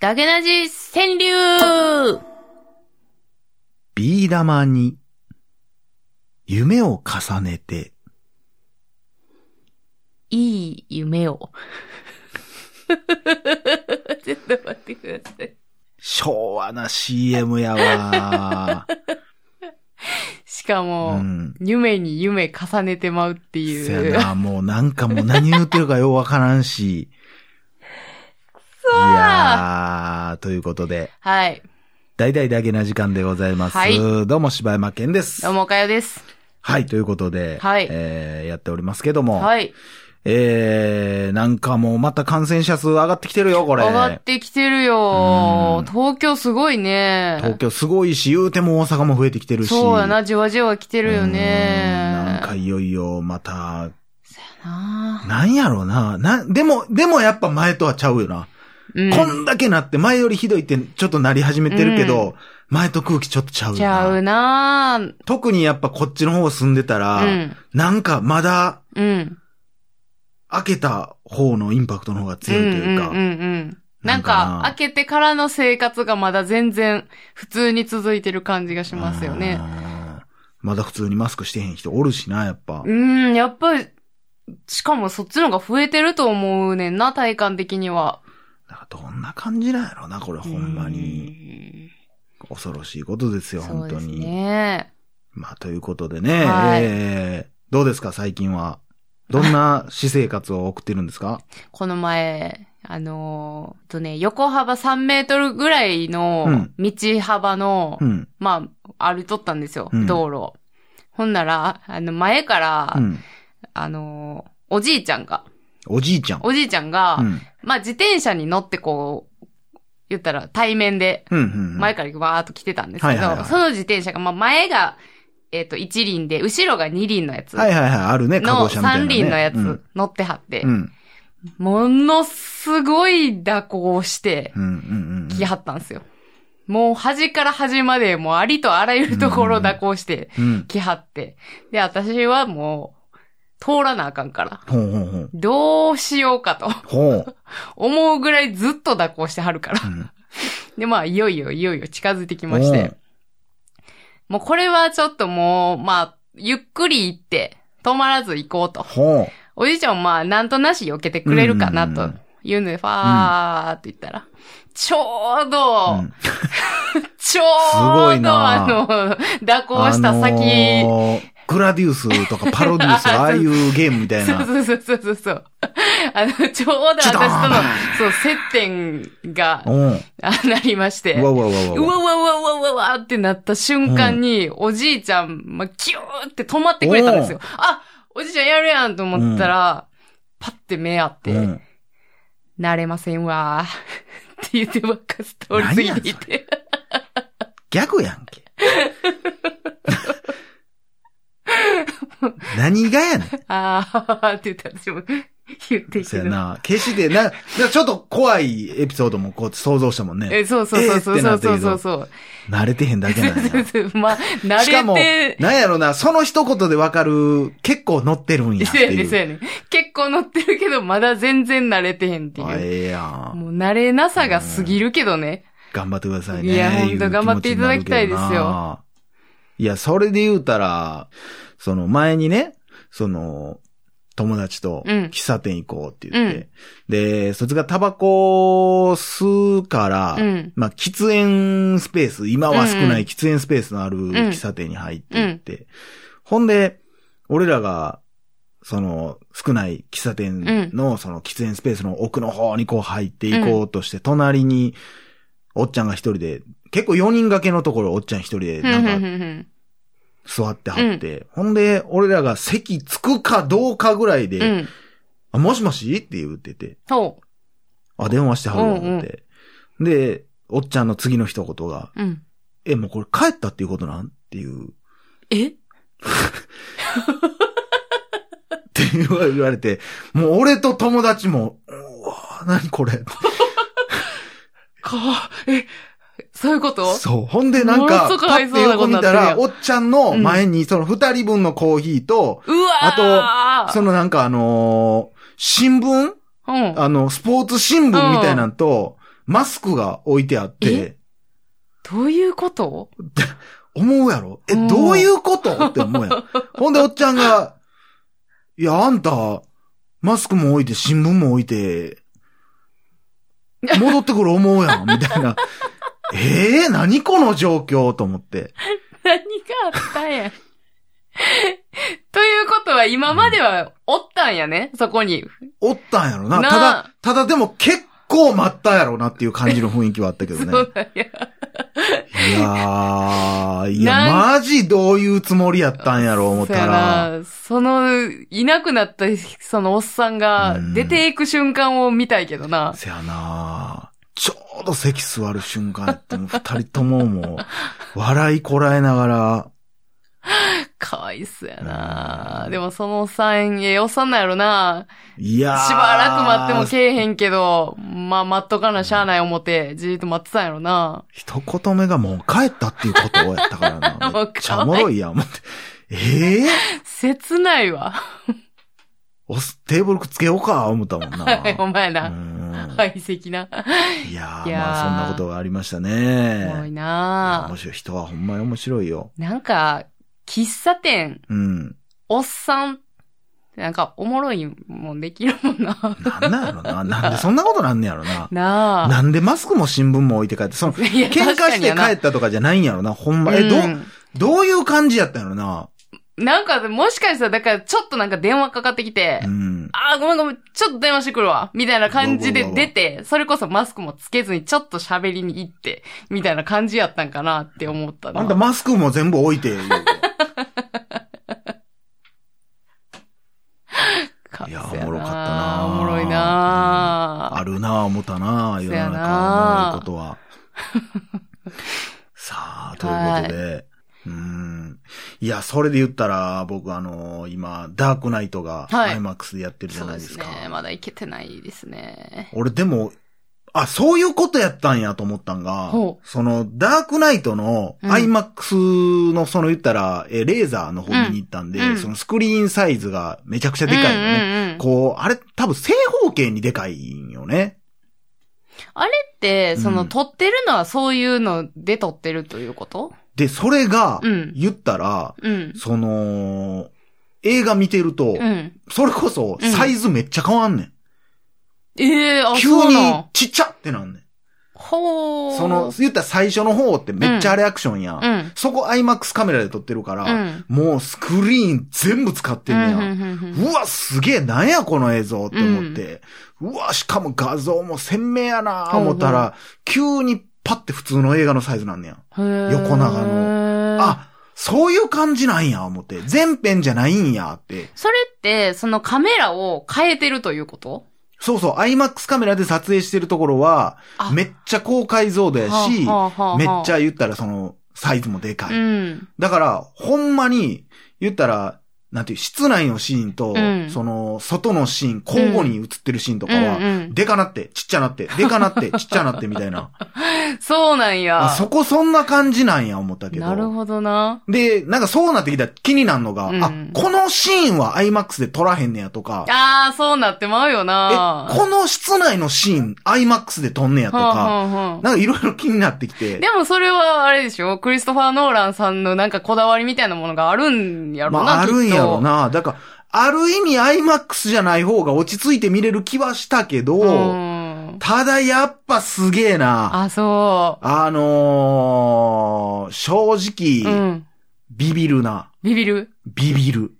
ダゲナジ川柳ビー玉に夢を重ねて、いい夢を。ちょっと待ってください。昭和な CM やわ。しかも、うん。夢に夢重ねてまうっていせう。やな、もうなんかもう何言ってるかようわからんし。いそうやー、ということで、はい。大々だけな時間でございます。はいどうも柴山健です。どうも、おかよです。はい、ということで、はいえー、やっておりますけども、はい。えー、なんかもうまた感染者数上がってきてるよ、これ。上がってきてるようん。東京すごいね。東京すごいし、言うても大阪も増えてきてるし。そうやな、じわじわ来てるようんね。なんかいよいよまた、ななんやろうな。な、でも、でもやっぱ前とはちゃうよな。うん。こんだけなって、前よりひどいってちょっとなり始めてるけど、前と空気ちょっとちゃうよな。ちゃうな特にやっぱこっちの方住んでたら、うんなんかまだうん。開けた方のインパクトの方が強いというか、うんうんうんうん。なんか開けてからの生活がまだ全然普通に続いてる感じがしますよね。うん。まだ普通にマスクしてへん人おるしな、やっぱ。うん、やっぱり、しかもそっちの方が増えてると思うねんな、体感的には。どんな感じなんやろな、これほんまに。恐ろしいことですよ、うん。そうです本当に。ね。まあ、ということでね、はいえー、どうですか、最近は？どんな私生活を送ってるんですか？この前、あのーとね、横幅3メートルぐらいうのん道幅の、うん。まあ、歩いとったんですよ、うん道路を。ほんなら、あの、前から、うん。あのーおじいちゃんが、おじいちゃん。おじいちゃんが、うん。まあ、自転車に乗ってこう、言ったら対面で。前からわーっと来てたんですけど、その自転車が、まあ、前が、えっ、と、一輪で、後ろが二輪のやつはいはいはい、あるね、カの。三輪のやつ、うん。乗ってはって、うん。ものすごい蛇行をして、うん。うん。うん。来はったんですよ。もう端から端まで、もうありとあらゆるところ蛇行して、うん。来はって。で、私はもう、通らなあかんから。ほうほうほう。どうしようかとほう。思うぐらいずっと蛇行してはるからう。ん。で、まあ、いよいよいよいよ近づいてきまして。もうこれはちょっともう、まあ、ゆっくり行って、止まらず行こうと。ほう。おじいちゃんもまあ、なんとなし避けてくれるかなとうんうんうんいうので、ファーって言ったら、ちょうど、うん ちょうど、あの、蛇行した先、あのーグラディウスとかパロデュース、ああいうゲームみたいな。そうそうそうそうそう。あの、ちょうど私との、そう、接点が、うん。あなりまして。うわうわうわうわ。うわうわうわうわうわうわってなった瞬間に、おじいちゃん、ま、キューって止まってくれたんですよ。あおじいちゃんやるやんと思ったら、パッて目合って、うん。慣れませんわーって言ってばっかす通り過ぎていて。逆やんけ。何がやねん。あーって言って私も言ってい。そうやな。決して、な、なちょっと怖いエピソードもこう想像したもんね。え、そうそうそうそうそうってるけどそうそう。慣れてへんだけなんや。まあ、慣しかもれて、、なんやろな、その一言でわかる、結構乗ってるんやそうやね。そうやね。結構乗ってるけど、まだ全然慣れてへんってあいう。ええやん。もう慣れなさが過ぎるけどね。頑張ってくださいね。いやほんと頑張っていただきたいですよ。いや、それで言うたら、その前にね、その、友達とうん。喫茶店行こうって言って、で、そいつがタバコを吸うから、うん。まあ、喫煙スペース、今は少うんうん。ない喫煙スペースのある喫茶店に入っていって、ほんで、俺らが、その、少ない喫茶店の、その喫煙スペースの奥の方にこう入っていこうとして、隣に、おっちゃんが一人で、結構4人掛けのところおっちゃん一人で、なんか座ってはって、ほんで、俺らが席つくかどうかぐらいで、うん。あ、もしもしって言ってて、そあ、電話してはるわ、思って。で、おっちゃんの次の一言が、う。うん。え、もうこれ帰ったっていうことなん？っていう、え？って言われて、もう俺と友達も、うわ何これ？か、え、そういうこと？そう。ほんでなんもか、パッて横見たら、おっちゃんの前にその二人分のコーヒーと、うわー。あそのなんかあのー新聞？うん。あの、スポーツ新聞みたいなんと、マスクが置いてあって、どういうこと？思うやろ？え、うん。どういうこと？って思うやん。ほんでおっちゃんが、いや、あんた、マスクも置いて、新聞も置いて、戻ってくる思うやん、みたいな。ええ何この状況？と思って。何があったんや。ということは、今まではおったんやね、そこに。おったんやろな。なただ、ただでも結構待ったやろなっていう感じの雰囲気はあったけどね。そうなんや。いやー、いや、マジどういうつもりやったんやろ、思ったら。な。その、いなくなった、そのおっさんがうん出ていく瞬間を見たいけどな。せやなちょうど席座る瞬間やって、もう二人とももう、笑いこらえながら、かわいそうやな。でもそのおっさん、なんやろな。いやーしばらく待ってもけえへんけど、まあ待っとかなしゃあない思って、じーっと待ってたんやろな。一言目がもう帰ったっていうことやったからな。めっちゃおもろいやん、思って。ええ切ないわ。おすテーブルくっつけようか、思ったもんな。はい、お前うな。ん排斥な。いやーいやーまあそんなことがありましたおもろいね。な面白い。人はほんまに面白いよ。なんか、喫茶店、うん。おっさん、なんか、おもろいもんできるもんな。なんなんやろな。なんでそんなことなんねやろな。なあ。なんでマスクも新聞も置いて帰って、その、喧嘩して帰ったとかじゃないんやろな。ほんま。え、どう、うんどういう感じやったんやろな。なんか、もしかしたら、だから、ちょっとなんか電話かかってきて、うん。あーごめんごめん、ちょっと電話してくるわ。みたいな感じで出て、それこそマスクもつけずにちょっと喋りに行って、みたいな感じやったんかなって思ったな。あんたマスクも全部置いて、いやおもろかったなおもろいなあるなぁ、思ったなぁ、世の中ことは。さあ、ということで。うーん。いや、それで言ったら、僕あの今、ダークナイトが、はい IMAX でやってるじゃそうないですか。ですね。まだいけてないですね。俺でも、あ、そういうことやったんやと思ったんがほ、その、ダークナイトのうん IMAX のその言ったら、えレーザーの方見に行ったんで、うんそのスクリーンサイズがめちゃくちゃでかいのね。うんうんうんこう、あれ多分正方形にでかいんよね。あれって、その、うん撮ってるのはそういうので撮ってるということ？で、それがうん、言ったら、うん。その、映画見てると、うん。それこそサイズめっちゃ変わんねん。ええあ、急にちっちゃってなんねん。ほー。その、言ったら最初の方ってめっちゃあれアクションやん。うん。そこ IMAX カメラで撮ってるから、うん。もうスクリーン全部使ってんねや。うんうわ、すげえ、なんやこの映像って思って。うわ、しかも画像も鮮明やな思ったら、急にパッて普通の映画のサイズなんねや。横長の。あ、そういう感じなんや、思って。全編じゃないんや、って。それって、そのカメラを変えてるということ？そうそう、IMAX カメラで撮影してるところはあ、めっちゃ高解像度やし、はあはあはあめっちゃ言ったらその、サイズもでかい。うん。だから、ほんまに、言ったら、なんていう、室内のシーンと、うんその、外のシーン、交互に映ってるシーンとかは、うんうんでかなって、ちっちゃなって、でかなって、ちっちゃなって、みたいな。そうなんや。あそこそんな感じなんや、思ったけど。なるほどな。で、なんかそうなってきたら気になるのが、うんあ、このシーンは IMAX で撮らへんねやとか、ああ、そうなってまうよえ、な。この室内のシーン IMAX で撮んねやとか、はあはあはあなんかいろいろ気になってきて。でもそれはあれでしょ？クリストファー・ノーランさんのなんかこだわりみたいなものがあるんやろな、まあ、あるんやろきっと。な。だから、ある意味 IMAX じゃない方が落ち着いて見れる気はしたけど、うん。ただやっぱすげえな。あ、そあのー、正う。う直、ん。ビビるな。ビビる？ビビる。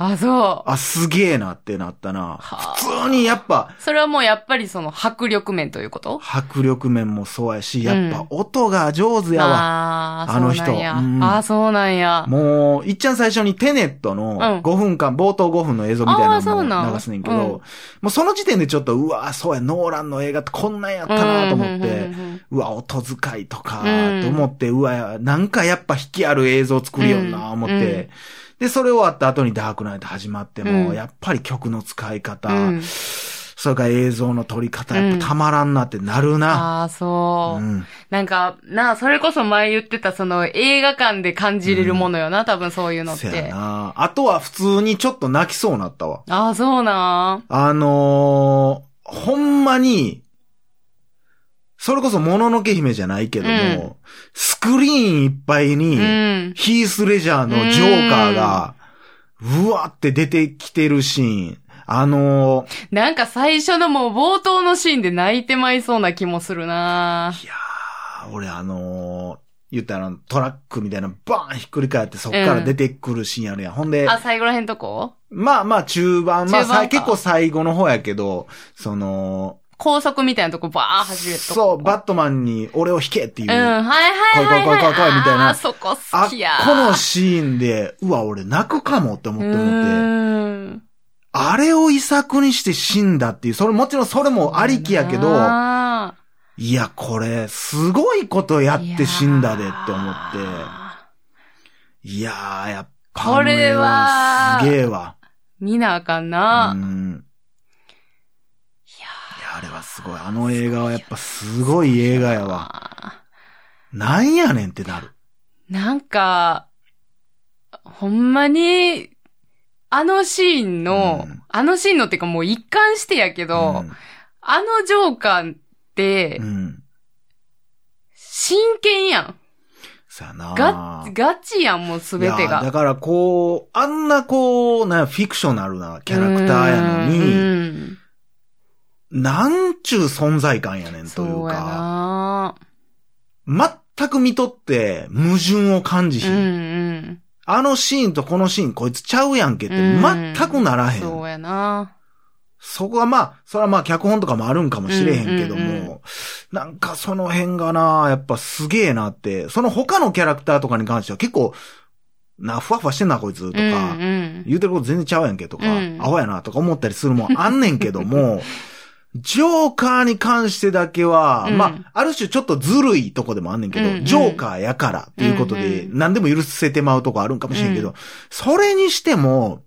あ、そう。あ、すげえなってなったな。はあ。普通にやっぱ、それはもうやっぱりその迫力面ということ？迫力面もそうやし、やっぱ音が上手やわ。ああ、あの人。そうなんああ、そうなんや。もう、いっちゃん最初にテネットのうん。5分間、冒頭5分の映像みたいあなのを流すねんけど、うん。もうその時点でちょっと、うわ、そうや、ノーランの映画ってこんなんやったなと思って、うわ、音遣いとか、うん。と思って、うわ、なんかやっぱ引きある映像作りよんな、思って、うんで、それ終わった後にダークナイト始まっても、うんやっぱり曲の使い方、うんそれから映像の撮り方、やっぱたまらんなってなるな。ああ、そう。うん。なんか、なあ、それこそ前言ってた、その映画館で感じれるものよな、多分そういうのっせやて。な。あとは普通にちょっと泣きそうなったわ。ああ、そうなあのー、ほんまに、それこそもののけ姫じゃないけども、うんスクリーンいっぱいに、うん。ヒース・レジャーのジョーカーが、うわって出てきてるシーン。あのー、なんか最初のもう冒頭のシーンで泣いてまいそうな気もするないやー、俺あのー、言ったらトラックみたいなバーンひっくり返ってそっから出てくるシーンあるやん。ほんで、あ、最後らへんとこ？まあまあ中盤、まあ中盤かさ結構最後の方やけど、その、高速みたいなとこバー走るとこ。そう、バットマンに俺を引けっていう。うん、はいはいはいはい。来い来い来い来いみたいなあーそこあ好きや。このシーンで、うわ、俺泣くかもって思って思って。うん。あれを遺作にして死んだっていう、それもちろんそれもありきやけど、あいや、これ、すごいことやって死んだでって思って。いやー、やっぱ。これはすげえわ。見なあかんうな。ん。すごい。あの映画はやっぱすごい映画やわ。わ。なんやねんってなる。なんか、ほんまに、あのシーンの、うんあのシーンのっていうかもう一貫してやけど、あのジョーカーってうん。う、ん。真剣やん。さやなガッ、ガチやん、もうすべてが。だからこう、あんなこう、な、フィクショナルなキャラクターやのうに、んなんちゅう存在感やねんというそうやか、な全く見とって矛盾を感じひうんん。うん。あのシーンとこのシーンこいつちゃうやんけってうん全くならへん。そうやなそこはまあ、それはまあ脚本とかもあるんかもしれへんけども、うんうんうんなんかその辺がな、やっぱすげえなって、その他のキャラクターとかに関しては結構、な、ふわふわしてんなこいつとか、うんうん言うてること全然ちゃうやんけとか、うんアホやなとか思ったりするもんあんねんけども、ジョーカーに関してだけは、うん。まあ、ある種ちょっとずるいとこでもあんねんけど、うん。うんジョーカーやからっていうことで、うんうん何でも許せてまうとこあるんかもしれんけど、うんそれにしても、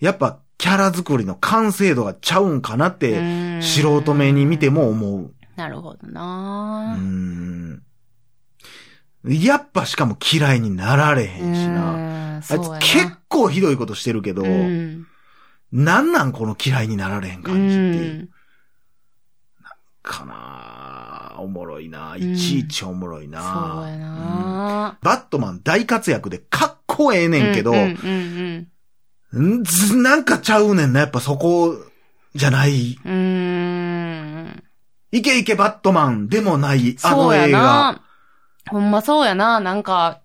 やっぱキャラ作りの完成度がちゃうんかなって、うん。素人目に見ても思う。なるほどうなん。やっぱしかも嫌いになられへんしな。うん。あいつそうやな。結構ひどいことしてるけど、うん。なんなんこの嫌いになられへん感じっていう。うんかなおもろいな。んいちいちおもろいな。そうやうんなバットマン大活躍でかっこええねんけど、うんうんなんかちゃうねんな。やっぱそこじゃない。うん。うん。いけいけバットマンでもない、あの映画。な。ほんまそうやな。なんか、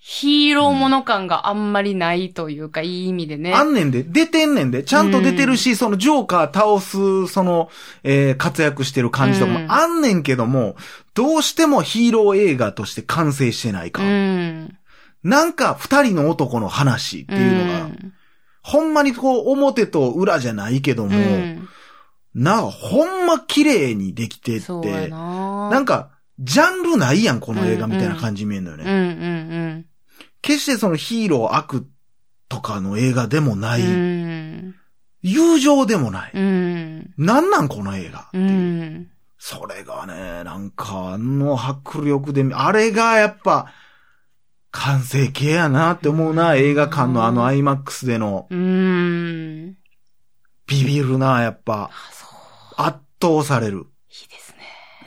ヒーローもの感があんまりないというか、いい意味でね。あんねんで、出てんねんで、ちゃんと出てるし、そのジョーカー倒す、その、えー活躍してる感じとかもうんあんねんけども、どうしてもヒーロー映画として完成してないうか。ん。なんか二人の男の話っていうのが、んほんまにこう表と裏じゃないけども、うんなんかほんま綺麗にできてって、な。なんか、ジャンルないやん、この映画みたいな感じに見えるのよね。決してそのヒーロー悪とかの映画でもない。友情でもない。うん。なんなんこの映画。うん。それがね、なんかあの迫力で、あれがやっぱ、完成形やなって思うな、映画館のあの IMAX での、うん。ビビるな、やっぱあ、。そう。圧倒される。いいですね。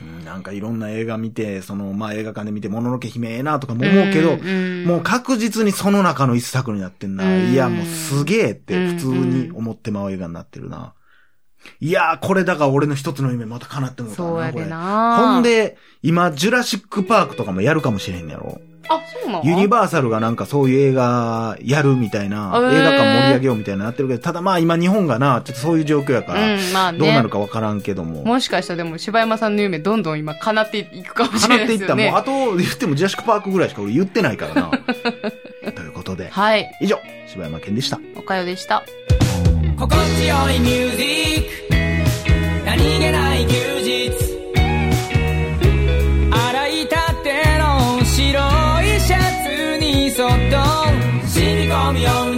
うんなんかいろんな映画見て、その、まあ、映画館で見て、もののけ姫ええなとかも思うけど、んもう確実にその中の一作になってんな。うんいや、もうすげえって普通に思ってまう映画になってるな。いやー、これだから俺の一つの夢また叶ってもうたな。これな。ほん、で、今、ジュラシックパークとかもやるかもしれへんねやろ。あ、そうなの？ユニバーサルがなんかそういう映画やるみたいな、映画館盛り上げようみたいななってるけど、ただまあ今日本がな、ちょっとそういう状況やから、うん、まあね。どうなるかわからんけども。もしかしたらでも柴山さんの夢どんどん今叶っていくかもしれ叶っていった。ないですよね。もうあと言ってもジュラシックパークぐらいしか俺言ってないからな。ということで、はい。以上、柴山健でした。おかよでした。心地よいミュージック何気な Yum yum.